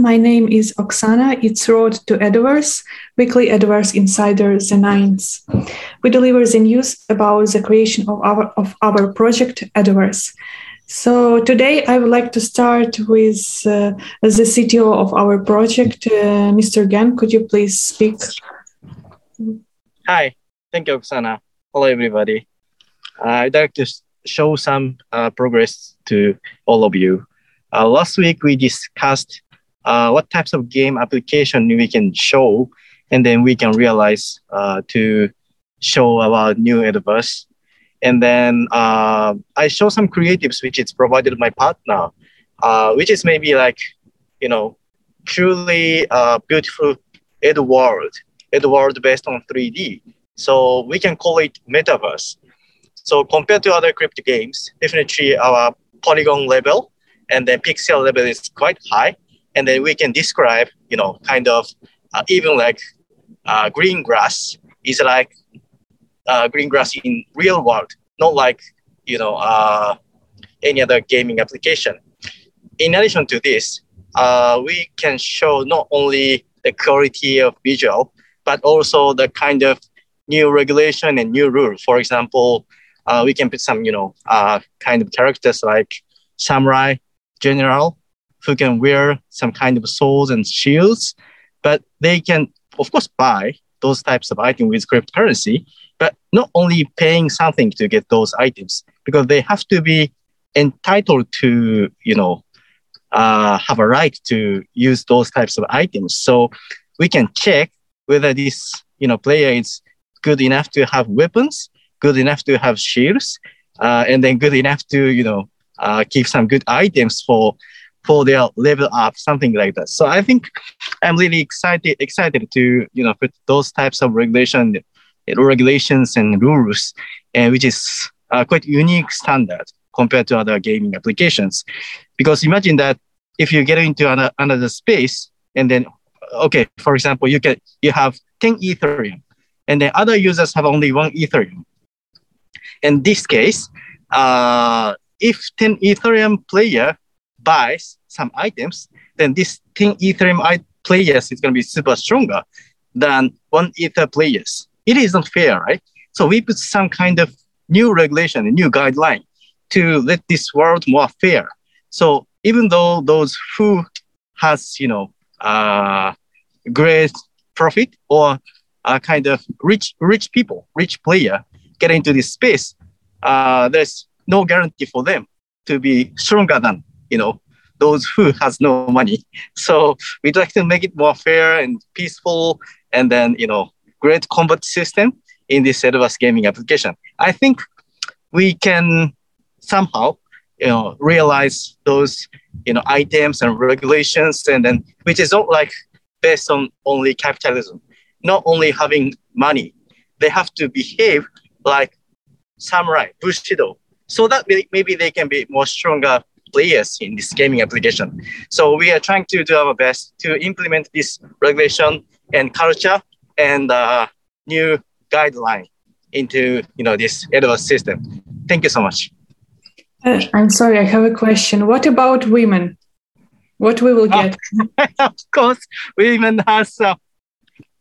My name is Oksana. It's Road to Edoverse, weekly Edoverse Insider The Nines. We deliver the news about the creation of our, of our project Edoverse. So today I would like to start with uh, the CTO of our project, uh, Mr. Gen. Could you please speak? Hi, thank you, Oksana. Hello, everybody. I'd like to show some uh, progress to all of you. Uh, last week we discussed uh, what types of game application we can show, and then we can realize uh, to show about new Edoverse. And then uh, I show some creatives which is provided my partner, uh, which is maybe like, you know, truly beautiful ed world, ed world based on 3D. So we can call it metaverse. So compared to other crypto games, definitely our polygon level and then pixel level is quite high. And then we can describe, you know, kind of uh, even like uh, green grass is like uh, green grass in real world, not like, you know, uh, any other gaming application. In addition to this, uh, we can show not only the quality of visual, but also the kind of new regulation and new rule. For example, uh, we can put some, you know, kind of characters like samurai, general, who can wear some kind of swords and shields, but they can, of course, buy those types of items with cryptocurrency, but not only paying something to get those items, because they have to be entitled to, you know, uh, have a right to use those types of items. So we can check whether this, you know, player is good enough to have weapons good enough to have shields, uh, and then good enough to you know uh, keep some good items for for their level up, something like that. So I think I'm really excited excited to you know put those types of regulation regulations and rules, and which is uh, quite unique standard compared to other gaming applications. Because imagine that if you get into another, another space and then okay, for example, you can you have 10 Ethereum, and then other users have only one Ethereum. In this case, uh, if 10 Ethereum player buys some items, then this 10 Ethereum players is going to be super stronger than one Ether players. It isn't fair, right? So we put some kind of new regulation, a new guideline to let this world more fair. So even though those who has, you know, uh, great profit or uh, kind of rich, rich people, rich player get into this space, uh, there's no guarantee for them to be stronger than you know those who has no money. So we'd like to make it more fair and peaceful, and then you know great combat system in this Edoverse gaming application. I think we can somehow you know realize those you know items and regulations, and then which is not like based on only capitalism, not only having money. They have to behave like samurai, bushido, so that maybe they can be more stronger players in this gaming application. So we are trying to do our best to implement this regulation and culture and uh, new guideline into you know this Edoverse system. Thank you so much. Uh, I'm sorry, I have a question. What about women? What we will get? of course, women has a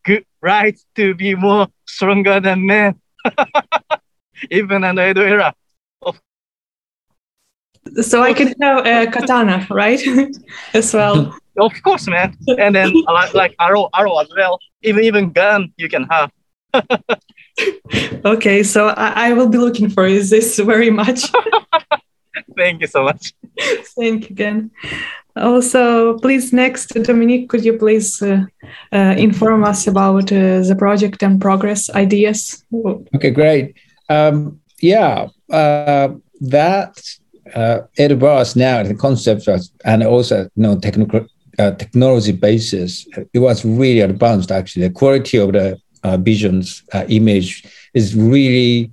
good right to be more stronger than men. even in the Edo era. So I can have a katana, right? as well. Of course, man. And then like, like arrow, arrow as well. Even even gun you can have. okay, so I, I, will be looking for this very much. Thank you so much. Thank you again. Also, please, next, Dominic, could you please uh, uh, inform us about uh, the project and progress ideas? Okay, great. Um, yeah, uh, that uh, it was now the concept was, and also you know technical uh, technology basis. It was really advanced. Actually, the quality of the uh, visions uh, image is really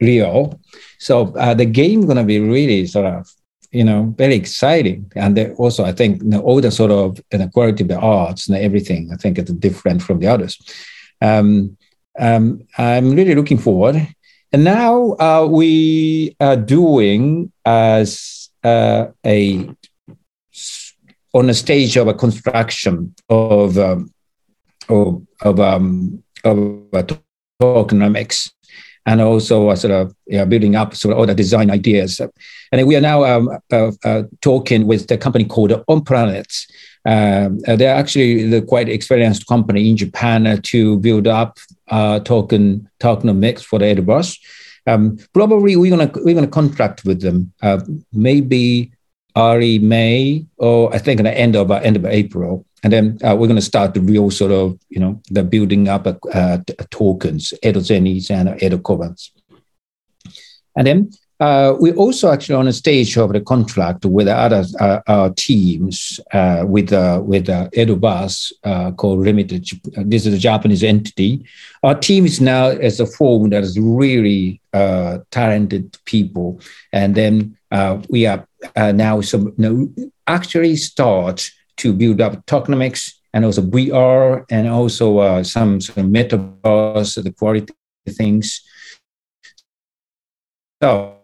real. So uh, the game gonna be really sort of you know very exciting, and also I think you know, all the sort of you know, quality of the arts and everything. I think it's different from the others. Um, um, I'm really looking forward. And now uh, we are doing as uh, a on the stage of a construction of um, of of, um, of uh, tokenomics and also uh, sort of building up sort of all the design ideas. And we are now um, uh, uh, talking with the company called On Planets. Um, uh, they're actually the quite experienced company in Japan to build up uh, token tokenomics for the Edoverse. Um, probably we're gonna we're gonna contract with them uh, maybe early May or I think at the end of end of April and then uh, we're going to start the real sort of you know the building up uh, uh, tokens edo zenis and edo covens and then uh, we're also actually on a stage of the contract with other uh, teams uh, with uh, with uh, Edoverse uh, called Limited. This is a Japanese entity. Our team is now as a form that is really uh, talented people, and then we are now some actually start to build up tokenomics and also VR and also uh, some sort of metaverse, the quality things. So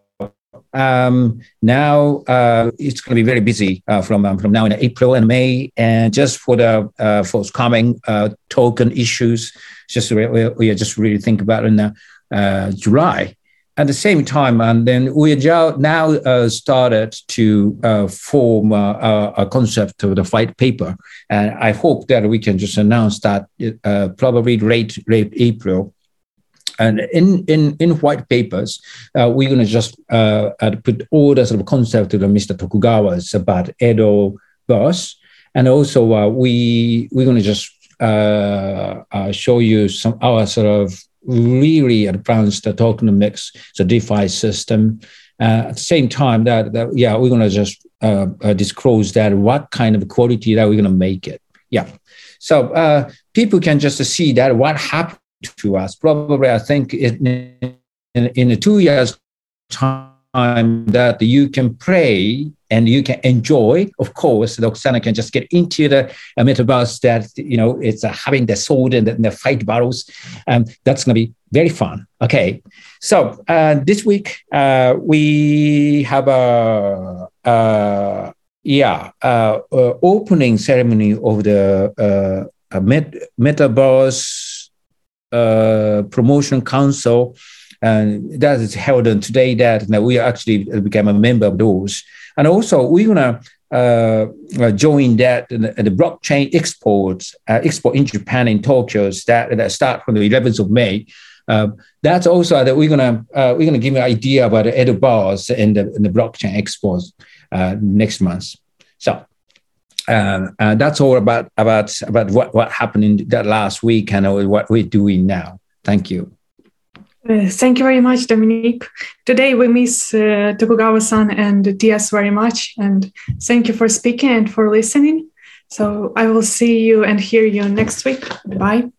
um, now uh, it's going to be very busy uh, from um, from now in April and May, and just for the uh, forthcoming uh, token issues, just we, we are just really think about in uh, July. At the same time, and then we now uh, started to uh, form a, concept of the white paper, and I hope that we can just announce that uh, probably late late April. And in in in white papers, uh, we're going to just uh, put all the sort of concept of Mr. Tokugawa's about Edo bus, and also uh, we we're going to just show you some our sort of really advanced tokenomics, the DeFi system. Uh, at the same time, that, that yeah, we're going to just uh, uh, disclose that what kind of quality that we're going to make it. Yeah, so uh, people can just see that what happened to us. Probably, I think in in, the two years time that you can play and you can enjoy. Of course, the Oksana can just get into the uh, metaverse that, you know, it's uh, having the sword and the, and the fight battles. Um, that's going to be very fun. Okay. So uh, this week, uh, we have a, uh, yeah, uh, opening ceremony of the uh, Met- Metaverse Promotion Council and that is held on today that we actually became a member of those. And also we're gonna uh, uh, join that the, the blockchain exports uh, export in Japan in Tokyo that, that start from the 11th of May. Uh, that's also that we're gonna uh, we're gonna give you an idea about the Edoverse and the, and the blockchain exports uh, next month. So uh, uh, that's all about about about what what happened in that last week and what we're doing now. Thank you. Uh, thank you very much, Dominic. Today we miss uh, Tokugawa-san and DS very much, and thank you for speaking and for listening. So I will see you and hear you next week. Bye.